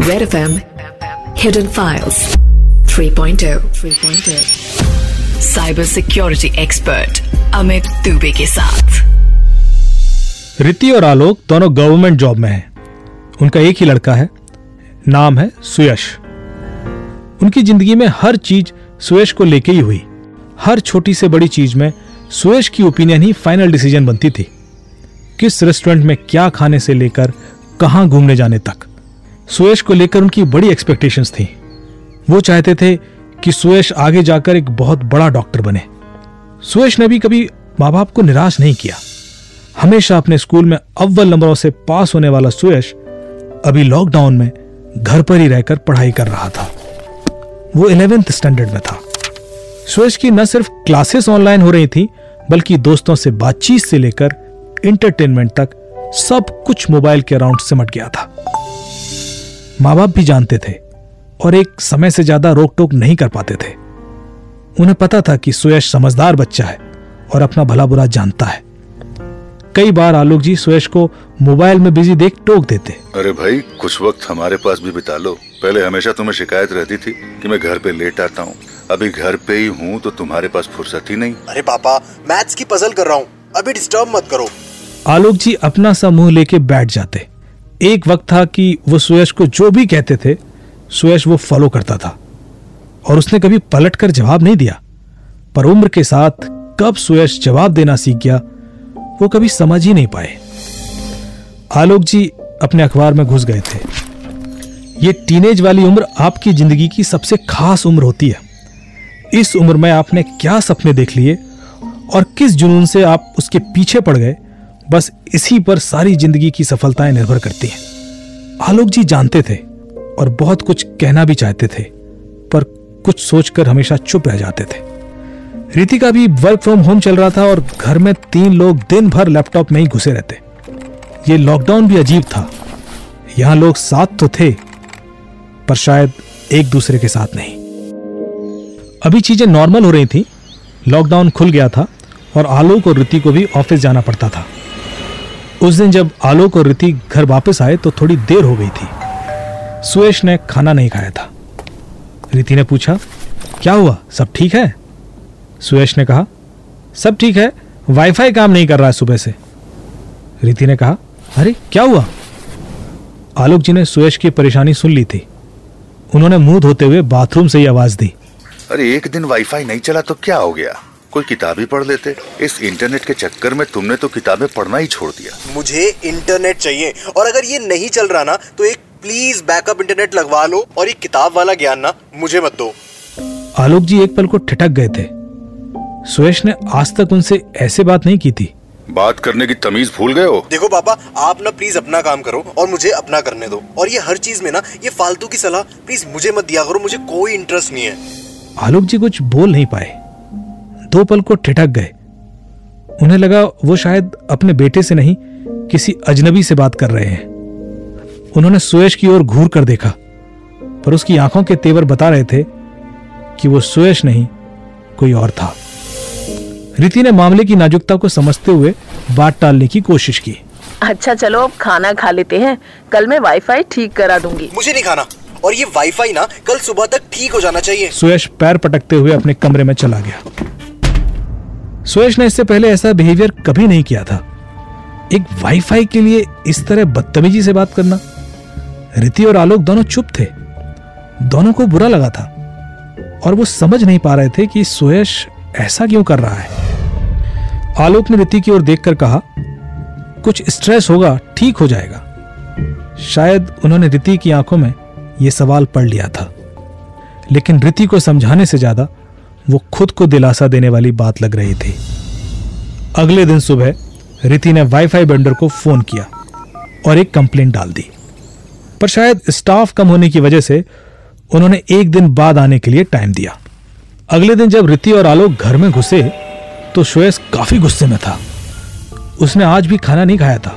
Red FM Hidden Files 3.0 3.0 cyber security expert Amit Dubey के साथ. रिति और आलोक दोनों गवर्नमेंट जॉब में हैं। उनका एक ही लड़का है, नाम है सुयश। उनकी ज़िंदगी में हर चीज़ सुयश को लेके ही हुई। हर छोटी से बड़ी चीज़ में सुयश की ओपिनियन ही फाइनल डिसीज़न बनती थी। किस रेस्टोरेंट में क्या खाने से लेकर कहाँ घूमने जाने तक। सुयश को लेकर उनकी बड़ी एक्सपेक्टेशंस थी। वो चाहते थे कि सुयश आगे जाकर एक बहुत बड़ा डॉक्टर बने। सुयश ने भी कभी माँ बाप को निराश नहीं किया। हमेशा अपने स्कूल में अव्वल नंबरों से पास होने वाला सुयश अभी लॉकडाउन में घर पर ही रहकर पढ़ाई कर रहा था। वो इलेवेंथ स्टैंडर्ड में था। सुयश की न सिर्फ़ क्लासेस ऑनलाइन हो रही थी, बल्कि दोस्तों से बातचीत से लेकर इंटरटेनमेंट तक सब कुछ मोबाइल के अराउंड सिमट गया था। माँ बाप भी जानते थे और एक समय से ज़्यादा रोक टोक नहीं कर पाते थे। उन्हें पता था कि सुयश समझदार बच्चा है और अपना भला बुरा जानता है। कई बार आलोक जी सुयश को मोबाइल में बिज़ी देख टोक देते। अरे भाई कुछ वक्त हमारे पास भी बिता लो। पहले हमेशा तुम्हें शिकायत रहती थी कि मैं घर पे लेट आता हूँ। अभी घर पे ही हूँ तो तुम्हारे पास फुर्सत ही नहीं। अरे पापा मैथ्स की पजल कर रहा हूँ। अभी डिस्टर्ब मत करो। आलोक जी अपना सा मुँह लेके बैठ जाते। एक वक्त था कि वो सुयश को जो भी कहते थे, सुयश वो फॉलो करता था। और उसने कभी पलट कर जवाब नहीं दिया। पर उम्र के साथ कब सुयश जवाब देना सीख गया, वो कभी समझ ही नहीं पाए। आलोक जी अपने अखबार में घुस गए थे। ये टीनेज वाली उम्र आपकी ज़िंदगी की सबसे खास उम्र होती है। इस उम्र में आपने क्या सपने देख लिए और किस जुनून से आप उसके पीछे पड़ गए? बस इसी पर सारी ज़िंदगी की सफलताएँ निर्भर करती हैं। आलोक जी जानते थे और बहुत कुछ कहना भी चाहते थे, पर कुछ सोचकर हमेशा चुप रह जाते थे। रीति का भी वर्क फ्रॉम होम चल रहा था और घर में तीन लोग दिन भर लैपटॉप में ही घुसे रहते। ये लॉकडाउन भी अजीब था। यहाँ लोग साथ तो थे, पर शायद एक दूसरे के साथ नहीं। अभी चीज़ें नॉर्मल हो रही थी। लॉकडाउन खुल गया था और आलोक और रीति को भी ऑफ़िस जाना पड़ता था। उस दिन जब आलोक और रीति घर वापस आए तो थोड़ी देर हो गई थी। सुयश ने खाना नहीं खाया था। रीति ने पूछा, क्या हुआ? सब ठीक है? सुयश ने कहा, सब ठीक है। वाईफाई काम नहीं कर रहा है सुबह से। रीति ने कहा, अरे, क्या हुआ? आलोक जी ने सुयश की परेशानी सुन ली थी। उन्होंने मुँह धोते हुए बाथरूम से ही आवाज़ दी। अरे, एक दिन वाईफाई नहीं चला तो क्या हो गया? कोई किताब ही पढ़ लेते। इस इंटरनेट के चक्कर में तुमने तो किताबें पढ़ना ही छोड़ दिया। मुझे इंटरनेट चाहिए। और अगर ये नहीं चल रहा ना तो एक प्लीज़ बैकअप इंटरनेट लगवा लो और ये किताब वाला ज्ञान ना मुझे मत दो। आलोक जी एक पल को ठिठक गए थे। सुयश ने आज तक उनसे ऐसे बात नहीं की थी। बात करने की तमीज भूल गए हो? देखो पापा आप ना प्लीज़ अपना काम करो और मुझे अपना करने दो। और ये हर चीज़ में ना ये फालतू की सलाह प्लीज़ मुझे मत दिया करो मुझे कोई इंटरेस्ट नहीं है। आलोक जी कुछ बोल नहीं पाए। दो पल को ठिठक गए। उन्हें लगा वो शायद अपने बेटे से नहीं किसी अजनबी से बात कर रहे हैं। उन्होंने सुयश की ओर घूर कर देखा पर उसकी आँखों के तेवर बता रहे थे कि वो सुयश नहीं कोई और था। रीति ने मामले की नाजुकता को समझते हुए बात टालने की कोशिश की। अच्छा चलो अब खाना खा लेते हैं। कल मैं वाईफाई ठीक करा दूँगी। मुझे नहीं खाना। और ये वाईफाई ना कल सुबह तक ठीक हो जाना चाहिए। सुयश पैर पटकते हुए अपने कमरे में चला गया। सुयश ने इससे पहले ऐसा बिहेवियर कभी नहीं किया था। एक वाईफाई के लिए इस तरह बदतमीजी से बात करना। रिति और आलोक दोनों चुप थे। दोनों को बुरा लगा था। और वो समझ नहीं पा रहे थे कि सुयश ऐसा क्यों कर रहा है। आलोक ने रिति की ओर देखकर कहा, कुछ स्ट्रेस होगा, ठीक हो जाएगा। शायद उन्होंने रिति की आँखों में यह सवाल पढ़ लिया था। लेकिन रिति को समझाने से ज़्यादा वो खुद को दिलासा देने वाली बात लग रही थी। अगले दिन सुबह, रिति ने वाईफाई वेंडर को फ़ोन किया और एक कंप्लेंट डाल दी। पर शायद स्टाफ कम होने की वजह से उन्होंने एक दिन बाद आने के लिए टाइम दिया। अगले दिन जब रिति और आलोक घर में घुसे तो श्वेस काफ़ी गुस्से में था। उसने आज भी खाना नहीं खाया था।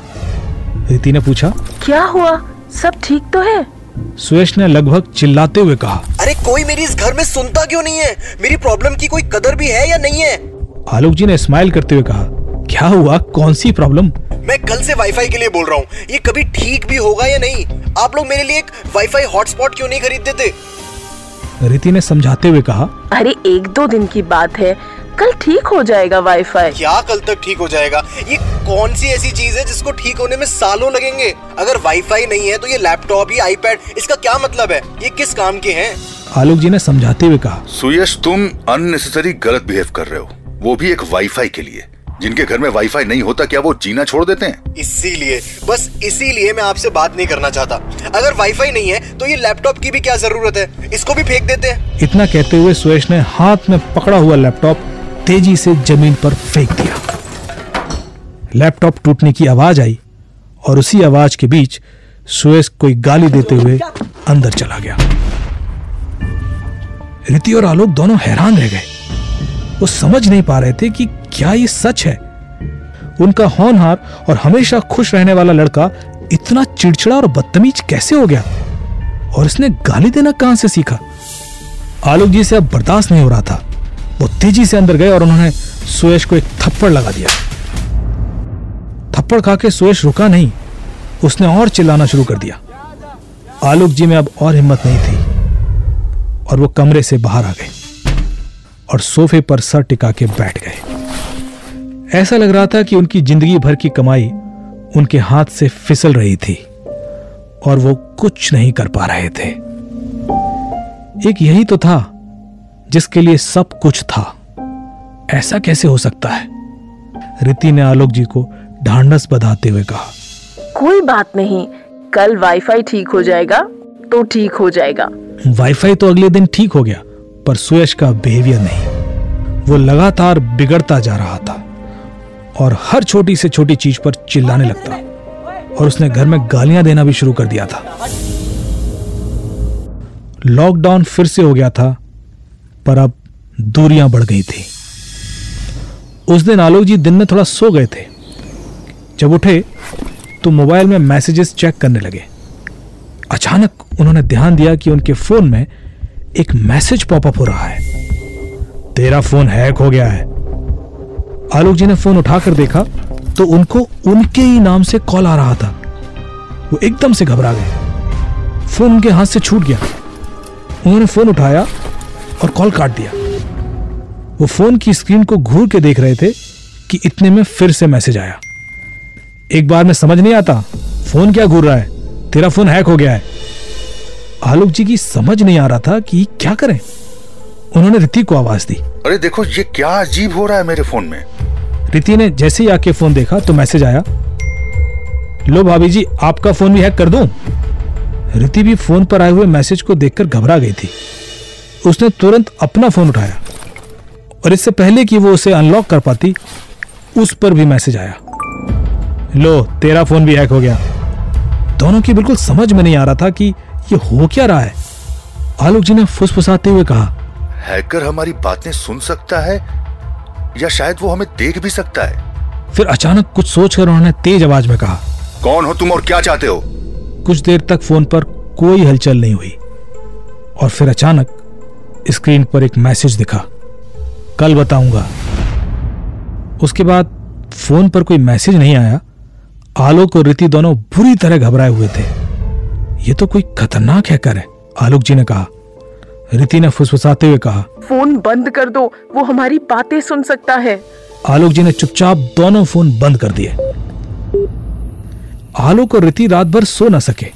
रिति ने पूछा, क्या हुआ? सब ठीक तो है? सुयश ने लगभग चिल्लाते हुए कहा अरे कोई मेरी इस घर में सुनता क्यों नहीं है? मेरी प्रॉब्लम की कोई कदर भी है या नहीं है? आलोक जी ने स्माइल करते हुए कहा क्या हुआ? कौन सी प्रॉब्लम मैं कल से वाईफाई के लिए बोल रहा हूँ। ये कभी ठीक भी होगा या नहीं? आप लोग मेरे लिए एक वाईफाई हॉटस्पॉट क्यों नहीं खरीद देते रीति ने समझाते हुए कहा अरे एक दो दिन की बात है। कल ठीक हो जाएगा वाईफाई क्या कल तक ठीक हो जाएगा? ये कौन सी ऐसी चीज़ है जिसको ठीक होने में सालों लगेंगे? अगर वाईफाई नहीं है तो ये लैपटॉप या आईपैड इसका क्या मतलब है? ये किस काम के हैं? आलोक जी ने समझाते हुए कहा सुयश तुम अननेसेसरी गलत बिहेव कर रहे हो। वो भी एक वाईफाई के लिए। जिनके घर में वाईफाई नहीं होता क्या वो जीना छोड़ देते हैं? इसीलिए बस इसीलिए मैं आपसे बात नहीं करना चाहता। अगर वाईफाई नहीं है तो ये लैपटॉप की भी क्या ज़रूरत है? इसको भी फेंक देते हैं। इतना कहते हुए सुयश ने हाथ में पकड़ा हुआ लैपटॉप तेज़ी से ज़मीन पर फेंक दिया। लैपटॉप टूटने की आवाज़ आई और उसी आवाज़ के बीच सुरेश कोई गाली देते हुए अंदर चला गया। रिति और आलोक दोनों हैरान रह गए। वो समझ नहीं पा रहे थे कि क्या ये सच है। उनका होनहार और हमेशा खुश रहने वाला लड़का इतना चिड़चिड़ा और बदतमीज कैसे हो गया? और इसने गाली देना कहाँ से सीखा? आलोक जी से अब बर्दाश्त नहीं हो रहा था। वो तेज़ी से अंदर गए और उन्होंने सुयश को एक थप्पड़ लगा दिया। थप्पड़ खा के सुयश रुका नहीं, उसने और चिल्लाना शुरू कर दिया। आलोक जी में अब और हिम्मत नहीं थी और वो कमरे से बाहर आ गए और सोफे पर सर टिका के बैठ गए। ऐसा लग रहा था कि उनकी ज़िंदगी भर की कमाई उनके हाथ से फिसल रही थी और वो कुछ नहीं कर पा रहे थे। एक यही तो था जिसके लिए सब कुछ था। ऐसा कैसे हो सकता है? रिति ने आलोक जी को ढांढस बधाते हुए कहा। कोई बात नहीं। कल वाईफाई ठीक हो जाएगा तो ठीक हो जाएगा। वाईफाई तो अगले दिन ठीक हो गया पर सुयश का बिहेवियर नहीं। वो लगातार बिगड़ता जा रहा था और हर छोटी से छोटी चीज़ पर चिल्लाने लगता और उसने घर में गालियाँ देना भी शुरू कर दिया था। लॉकडाउन फिर से हो गया था पर अब दूरियाँ बढ़ गई थी। उस दिन आलोक जी दिन में थोड़ा सो गए थे। जब उठे तो मोबाइल में मैसेजेस चेक करने लगे। अचानक उन्होंने ध्यान दिया कि उनके फ़ोन में एक मैसेज पॉपअप हो रहा है। तेरा फ़ोन हैक हो गया है। आलोक जी ने फ़ोन उठाकर देखा तो उनको उनके ही नाम से कॉल आ रहा था। वो एकदम से घबरा गए। फ़ोन उनके हाथ से छूट गया। उन्होंने फ़ोन उठाया और कॉल काट दिया। वो फ़ोन की स्क्रीन को घूर के देख रहे थे कि इतने में फिर से मैसेज आया। एक बार में समझ नहीं आता फ़ोन क्या घूर रहा है? तेरा फ़ोन हैक हो गया है। आलोक जी की समझ नहीं आ रहा था कि क्या करें। उन्होंने रिति को आवाज़ दी। अरे देखो ये क्या अजीब हो रहा है मेरे फ़ोन में? रिति ने जैसे ही आके फ़ोन देखा तो मैसेज आया। लो भाभी जी आपका फ़ोन भी हैक कर दूँ? रिति भी फ़ोन पर आए हुए मैसेज को देखकर घबरा गई थी। उसने तुरंत अपना फ़ोन उठाया और इससे पहले कि वो उसे अनलॉक कर पाती उस पर भी मैसेज आया। लो तेरा फ़ोन भी हैक हो गया। दोनों की बिल्कुल समझ में नहीं आ रहा था कि ये हो क्या रहा है। आलोक जी ने फुसफुसाते हुए कहा हैकर हमारी बातें सुन सकता है या शायद वो हमें देख भी सकता है? फिर अचानक कुछ सोचकर उन्होंने तेज आवाज़ में कहा कौन हो तुम और क्या चाहते हो? कुछ देर तक फ़ोन पर कोई हलचल नहीं हुई। और फिर अचानक स्क्रीन पर एक मैसेज दिखा। कल बताऊँगा। उसके बाद फ़ोन पर कोई मैसेज नहीं आया। आलोक और रिति दोनों बुरी तरह घबराए हुए थे। ये तो कोई खतरनाक हैकर है आलोक जी ने कहा। रिति ने फुसफुसाते हुए कहा फ़ोन बंद कर दो वो हमारी बातें सुन सकता है। आलोक जी ने चुपचाप दोनों फ़ोन बंद कर दिए। आलोक और रिति रात भर सो न सके।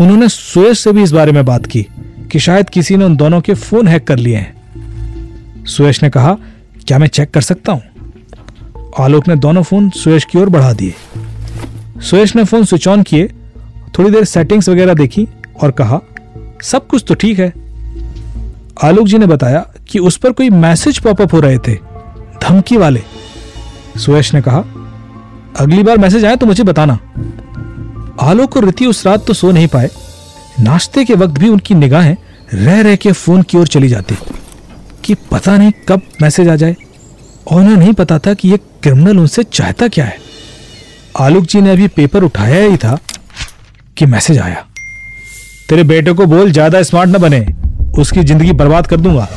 उन्होंने सुयश से भी इस बारे में बात की। कि शायद किसी ने उन दोनों के फ़ोन हैक कर लिए हैं। सुयश ने कहा, क्या मैं चेक कर सकता हूँ? आलोक ने दोनों फ़ोन सुयश की ओर बढ़ा दिए। सुयश ने फ़ोन स्विच ऑन किए, थोड़ी देर सेटिंग्स वगैरह देखी और कहा, सब कुछ तो ठीक है। आलोक जी ने बताया कि उस पर कोई मैसेज पॉपअप हो रहे थे, धमकी वाले। सुयश ने कहा, अगली बार मैसेज आए तो मुझे बताना। आलोक और रिति उस रात तो सो नहीं पाए नाश्ते के वक्त भी उनकी निगाहें रह रह के फ़ोन की ओर चली जाती कि पता नहीं कब मैसेज आ जाए। और उन्हें नहीं पता था कि ये क्रिमिनल उनसे चाहता क्या है। आलोक जी ने अभी पेपर उठाया ही था कि मैसेज आया। तेरे बेटे को बोल ज़्यादा स्मार्ट न बने। उसकी ज़िंदगी बर्बाद कर दूँगा।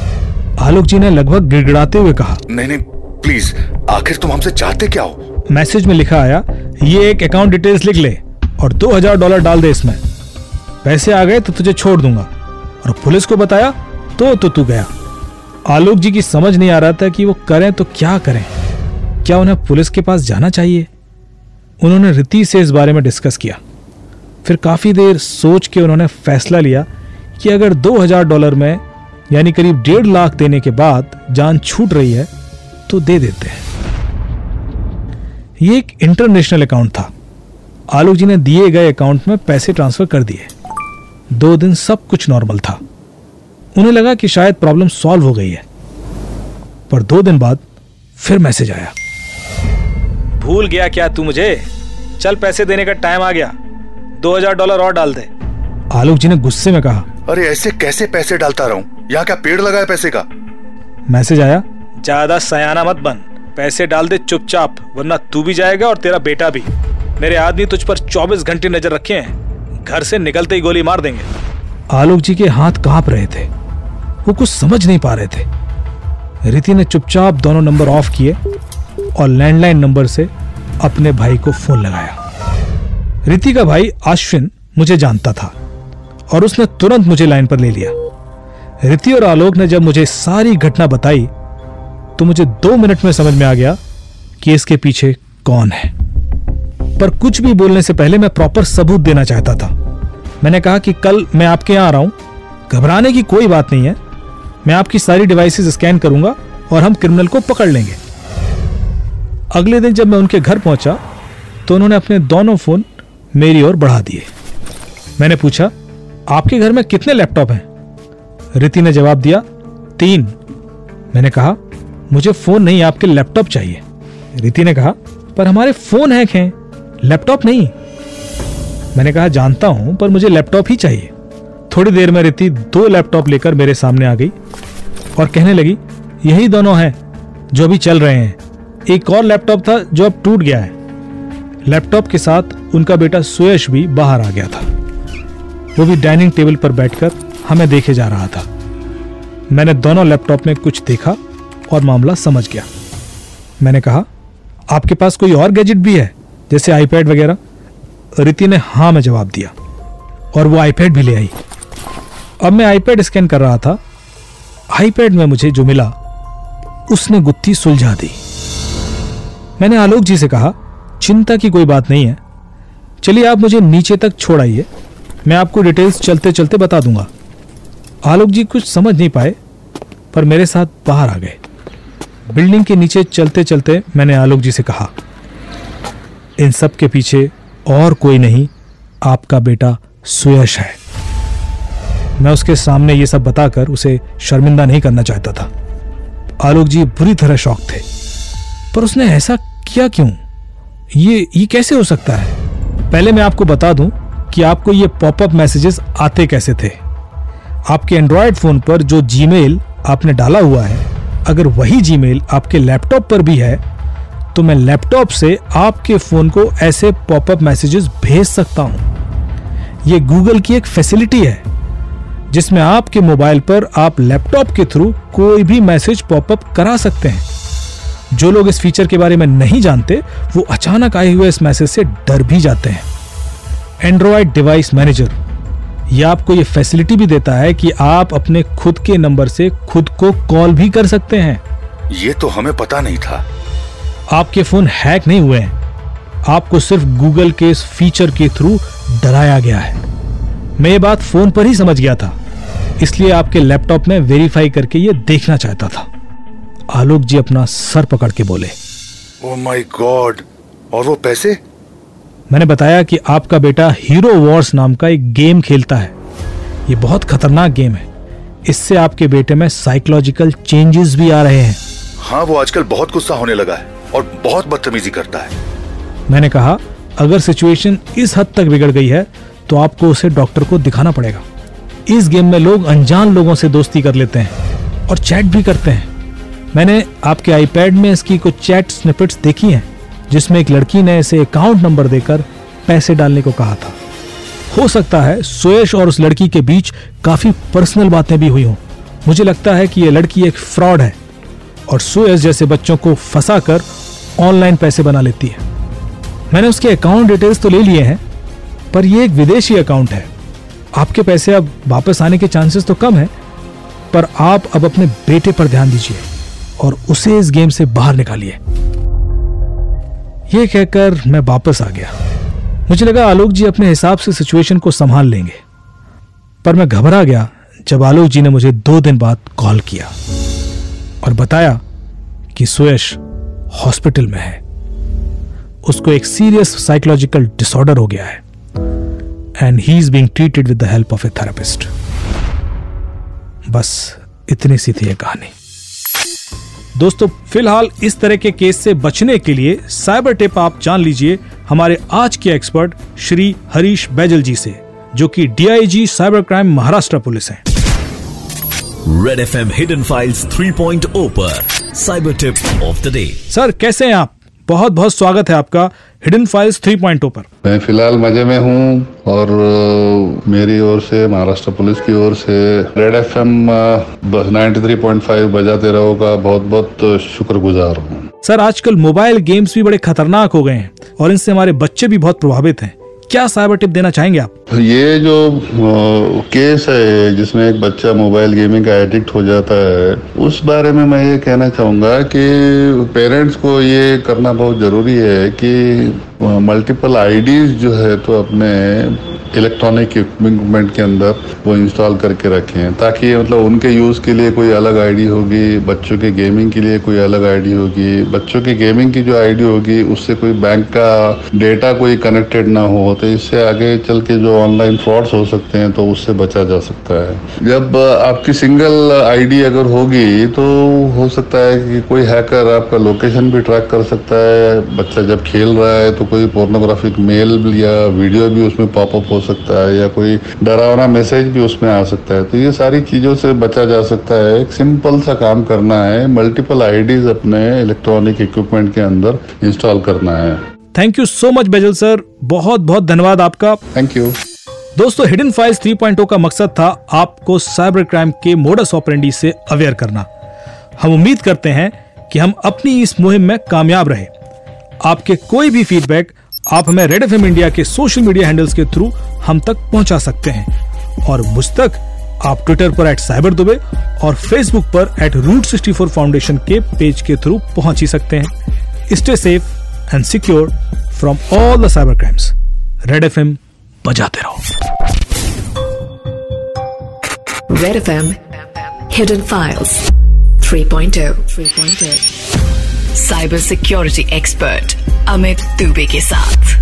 आलोक जी ने लगभग गिड़गिड़ाते हुए कहा। नहीं नहीं प्लीज़ आखिर तुम हमसे चाहते क्या हो? मैसेज में लिखा आया ये एक अकाउंट डिटेल्स लिख ले और दो हज़ार डॉलर डाल दे इसमें। पैसे आ गए तो तुझे छोड़ दूँगा। और पुलिस को बताया तो तो तू गया। आलोक जी की समझ नहीं आ रहा था कि वो करें तो क्या करें। क्या उन्हें पुलिस के पास जाना चाहिए? उन्होंने रिति से इस बारे में डिस्कस किया। फिर काफ़ी देर सोच के उन्होंने फैसला लिया कि अगर 2000 डॉलर में, यानी करीब डेढ़ लाख देने के बाद जान छूट रही है तो दे देते हैं। ये एक इंटरनेशनल अकाउंट था। आलोक जी ने दिए गए अकाउंट में पैसे ट्रांसफ़र कर दिए। दो दिन सब कुछ नॉर्मल था। उन्हें लगा कि शायद प्रॉब्लम सॉल्व हो गई है। पर दो दिन बाद फिर मैसेज आया। भूल गया क्या तू मुझे? चल पैसे देने का टाइम आ गया। दो हज़ार डॉलर और डाल दे। आलोक जी ने गुस्से में कहा अरे ऐसे कैसे पैसे डालता रहूँ? यहाँ क्या पेड़ लगा है पैसे का? मैसेज आया ज़्यादा सयाना मत बन। पैसे डाल दे चुपचाप वरना तू भी जाएगा और तेरा बेटा भी। मेरे आदमी तुझ पर 24 घंटे नज़र रखे हैं। घर से निकलते ही गोली मार देंगे। आलोक जी के हाथ काँप रहे थे। वो कुछ समझ नहीं पा रहे थे। रिति ने चुपचाप दोनों नंबर ऑफ़ किए और लैंडलाइन नंबर से अपने भाई को फ़ोन लगाया। रिति का भाई अश्विन मुझे जानता था और उसने तुरंत मुझे लाइन पर ले लिया। रिति और आलोक ने जब मुझे सारी घटना बताई तो मुझे दो मिनट में समझ में आ गया कि इसके पीछे कौन है। पर कुछ भी बोलने से पहले मैं प्रॉपर सबूत देना चाहता था। मैंने कहा कि कल मैं आपके यहाँ आ रहा हूँ। घबराने की कोई बात नहीं है। मैं आपकी सारी डिवाइसेस स्कैन करूँगा और हम क्रिमिनल को पकड़ लेंगे। अगले दिन जब मैं उनके घर पहुँचा तो उन्होंने अपने दोनों फ़ोन मेरी ओर बढ़ा दिए। मैंने पूछा, आपके घर में कितने लैपटॉप हैं? रिति ने जवाब दिया, तीन। मैंने कहा, मुझे फ़ोन नहीं, आपके लैपटॉप चाहिए। रिति ने कहा, पर हमारे फ़ोन हैक हैं लैपटॉप नहीं। मैंने कहा, जानता हूँ, पर मुझे लैपटॉप ही चाहिए। थोड़ी देर में रिति दो लैपटॉप लेकर मेरे सामने आ गई और कहने लगी, यही दोनों हैं जो अभी चल रहे हैं। एक और लैपटॉप था जो अब टूट गया है। लैपटॉप के साथ उनका बेटा सुयश भी बाहर आ गया था। वो भी डाइनिंग टेबल पर बैठकर हमें देखे जा रहा था। मैंने दोनों लैपटॉप में कुछ देखा और मामला समझ गया। मैंने कहा, आपके पास कोई और गैजेट भी है? जैसे आईपैड वगैरह, रिति ने हाँ में जवाब दिया और वो आईपैड भी ले आई। अब मैं आईपैड स्कैन कर रहा था। आईपैड में मुझे जो मिला, उसने गुत्थी सुलझा दी। मैंने आलोक जी से कहा, चिंता की कोई बात नहीं है। चलिए आप मुझे नीचे तक छोड़ आइए। मैं आपको डिटेल्स चलते चलते बता दूँगा। आलोक जी कुछ समझ नहीं पाए, पर मेरे साथ बाहर आ गए। बिल्डिंग के नीचे चलते चलते मैंने आलोक जी से कहा इन सब के पीछे और कोई नहीं, आपका बेटा सुयश है। मैं उसके सामने ये सब बताकर उसे शर्मिंदा नहीं करना चाहता था। आलोक जी बुरी तरह शौक थे। पर उसने ऐसा किया क्यों? ये ये कैसे हो सकता है? पहले मैं आपको बता दूँ कि आपको ये पॉपअप मैसेजेस आते कैसे थे। आपके एंड्रॉयड फ़ोन पर जो जीमेल आपने डाला हुआ है, अगर वही जीमेल आपके लैपटॉप पर भी है तो मैं लैपटॉप से आपके फ़ोन को ऐसे पॉपअप मैसेजेस भेज सकता हूँ। ये गूगल की एक फैसिलिटी है, जिसमें आपके मोबाइल पर आप लैपटॉप के थ्रू कोई भी मैसेज पॉपअप करा सकते हैं। जो लोग इस फीचर के बारे में नहीं जानते, वो अचानक आए हुए इस मैसेज से डर भी जाते हैं। एंड्रॉयड डिवाइस मैनेजर यह आपको ये फैसिलिटी भी देता है कि आप अपने खुद के नंबर से खुद को कॉल भी कर सकते हैं। ये तो हमें पता नहीं था। आपके फ़ोन हैक नहीं हुए हैं। आपको सिर्फ़ गूगल के इस फीचर के थ्रू डराया गया है। मैं ये बात फ़ोन पर ही समझ गया था। इसलिए आपके लैपटॉप में वेरीफाई करके ये देखना चाहता था। आलोक जी अपना सर पकड़ के बोले ओ माय गॉड और वो पैसे? मैंने बताया कि आपका बेटा हीरो वॉर्स नाम का एक गेम खेलता है। ये बहुत खतरनाक गेम है। इससे आपके बेटे में साइकोलॉजिकल चेंजेस भी आ रहे हैं। हाँ वो आजकल बहुत गुस्सा होने लगा है। और बहुत बदतमीजी करता है। मैंने कहा, अगर सिचुएशन इस हद तक बिगड़ गई है तो आपको उसे डॉक्टर को दिखाना पड़ेगा। इस गेम में लोग अनजान लोगों से दोस्ती कर लेते हैं और चैट भी करते हैं। मैंने आपके आईपैड में इसकी कुछ चैट स्निपेट्स देखी हैं, जिसमें एक लड़की ने इसे अकाउंट नंबर देकर पैसे डालने को कहा था। हो सकता है सुयश और उस लड़की के बीच काफ़ी पर्सनल बातें भी हुई हों। मुझे लगता है कि यह लड़की एक फ्रॉड है और सुयश जैसे बच्चों को फंसा ऑनलाइन पैसे बना लेती है। मैंने उसके अकाउंट डिटेल्स तो ले लिए हैं, पर ये एक विदेशी अकाउंट है। आपके पैसे अब वापस आने के चांसेस तो कम है, पर आप अब अपने बेटे पर ध्यान दीजिए और उसे इस गेम से बाहर निकालिए। यह कहकर मैं वापस आ गया। मुझे लगा आलोक जी अपने हिसाब से सिचुएशन को संभाल लेंगे, पर मैं घबरा गया जब आलोक जी ने मुझे दो दिन बाद कॉल किया और बताया कि सुयश हॉस्पिटल में है। उसको एक सीरियस साइकोलॉजिकल डिसऑर्डर हो गया है। And he is being treated with the help of a therapist बस, इतनी सी थी ये कहानी। दोस्तों, फ़िलहाल इस तरह के केस से बचने के लिए साइबर टिप आप जान लीजिए हमारे आज के एक्सपर्ट श्री हरीश बैजल जी से, जो कि DIG cyber crime Maharashtra police हैं। Red F hidden hidden files 3.0 पर cyber tip of the day sir कैसे हैं आप? बहुत बहुत स्वागत है आपका हिडन फाइल्स 3.0 पर। मैं फ़िलहाल मज़े में हूँ और मेरी ओर से महाराष्ट्र पुलिस की ओर से Red F M ninety three point five बजाते रहो का बहुत बहुत शुक्रगुजार हूँ। सर आजकल मोबाइल गेम्स भी बड़े खतरनाक हो गए हैं और इनसे हमारे बच्चे भी बहुत प्रभावित हैं। क्या साइबर टिप देना चाहेंगे आप? ये जो केस है, जिसमें एक बच्चा मोबाइल गेमिंग का एडिक्ट हो जाता है, उस बारे में मैं ये कहना चाहूँगा कि पेरेंट्स को ये करना बहुत ज़रूरी है कि मल्टीपल आईडीज जो है तो अपने इलेक्ट्रॉनिक इक्विपमेंट के अंदर वो इंस्टॉल करके रखें ताकि मतलब उनके यूज़ के लिए कोई अलग आईडी होगी, बच्चों के गेमिंग के लिए कोई अलग आईडी होगी, बच्चों के गेमिंग की जो आईडी होगी, उससे कोई बैंक का डेटा कोई कनेक्टेड ना हो तो इससे आगे चल के जो ऑनलाइन फ्रॉड्स हो सकते हैं तो उससे बचा जा सकता है। जब आपकी सिंगल आईडी अगर होगी तो हो सकता है कि कोई हैकर आपका लोकेशन भी ट्रैक कर सकता है, बच्चा जब खेल रहा है तो कोई पोर्नोग्राफिक मेल या वीडियो भी उसमें पॉपअप हो सकता है या कोई डरावना मैसेज भी उसमें आ सकता है। तो ये सारी चीज़ों से बचा जा सकता है। एक सिंपल सा काम करना है मल्टीपल आईडीज अपने इलेक्ट्रॉनिक इक्विपमेंट के अंदर इंस्टॉल करना है। Thank you so much bezel sir बहुत बहुत धन्यवाद आपका। थैंक यू दोस्तों हिडन फाइल्स 3.0 का मकसद था आपको साइबर क्राइम के मोडस ऑपरेंडी से अवेयर करना। हम उम्मीद करते हैं कि हम अपनी इस मुहिम में कामयाब रहे। आपके कोई भी फीडबैक आप हमें रेड एफएम इंडिया के सोशल मीडिया हैंडल्स के थ्रू हम तक पहुँचा सकते हैं। और मुझ तक आप ट्विटर पर एट साइबर दुबे और फेसबुक पर at root sixty four foundation के पेज के थ्रू पहुँच ही सकते हैं। Stay safe and secure from all the cyber crimes red FM M बजाते रहो। Red FM Hidden Files 3.0 3.0 cyber security expert Amit Dubey के साथ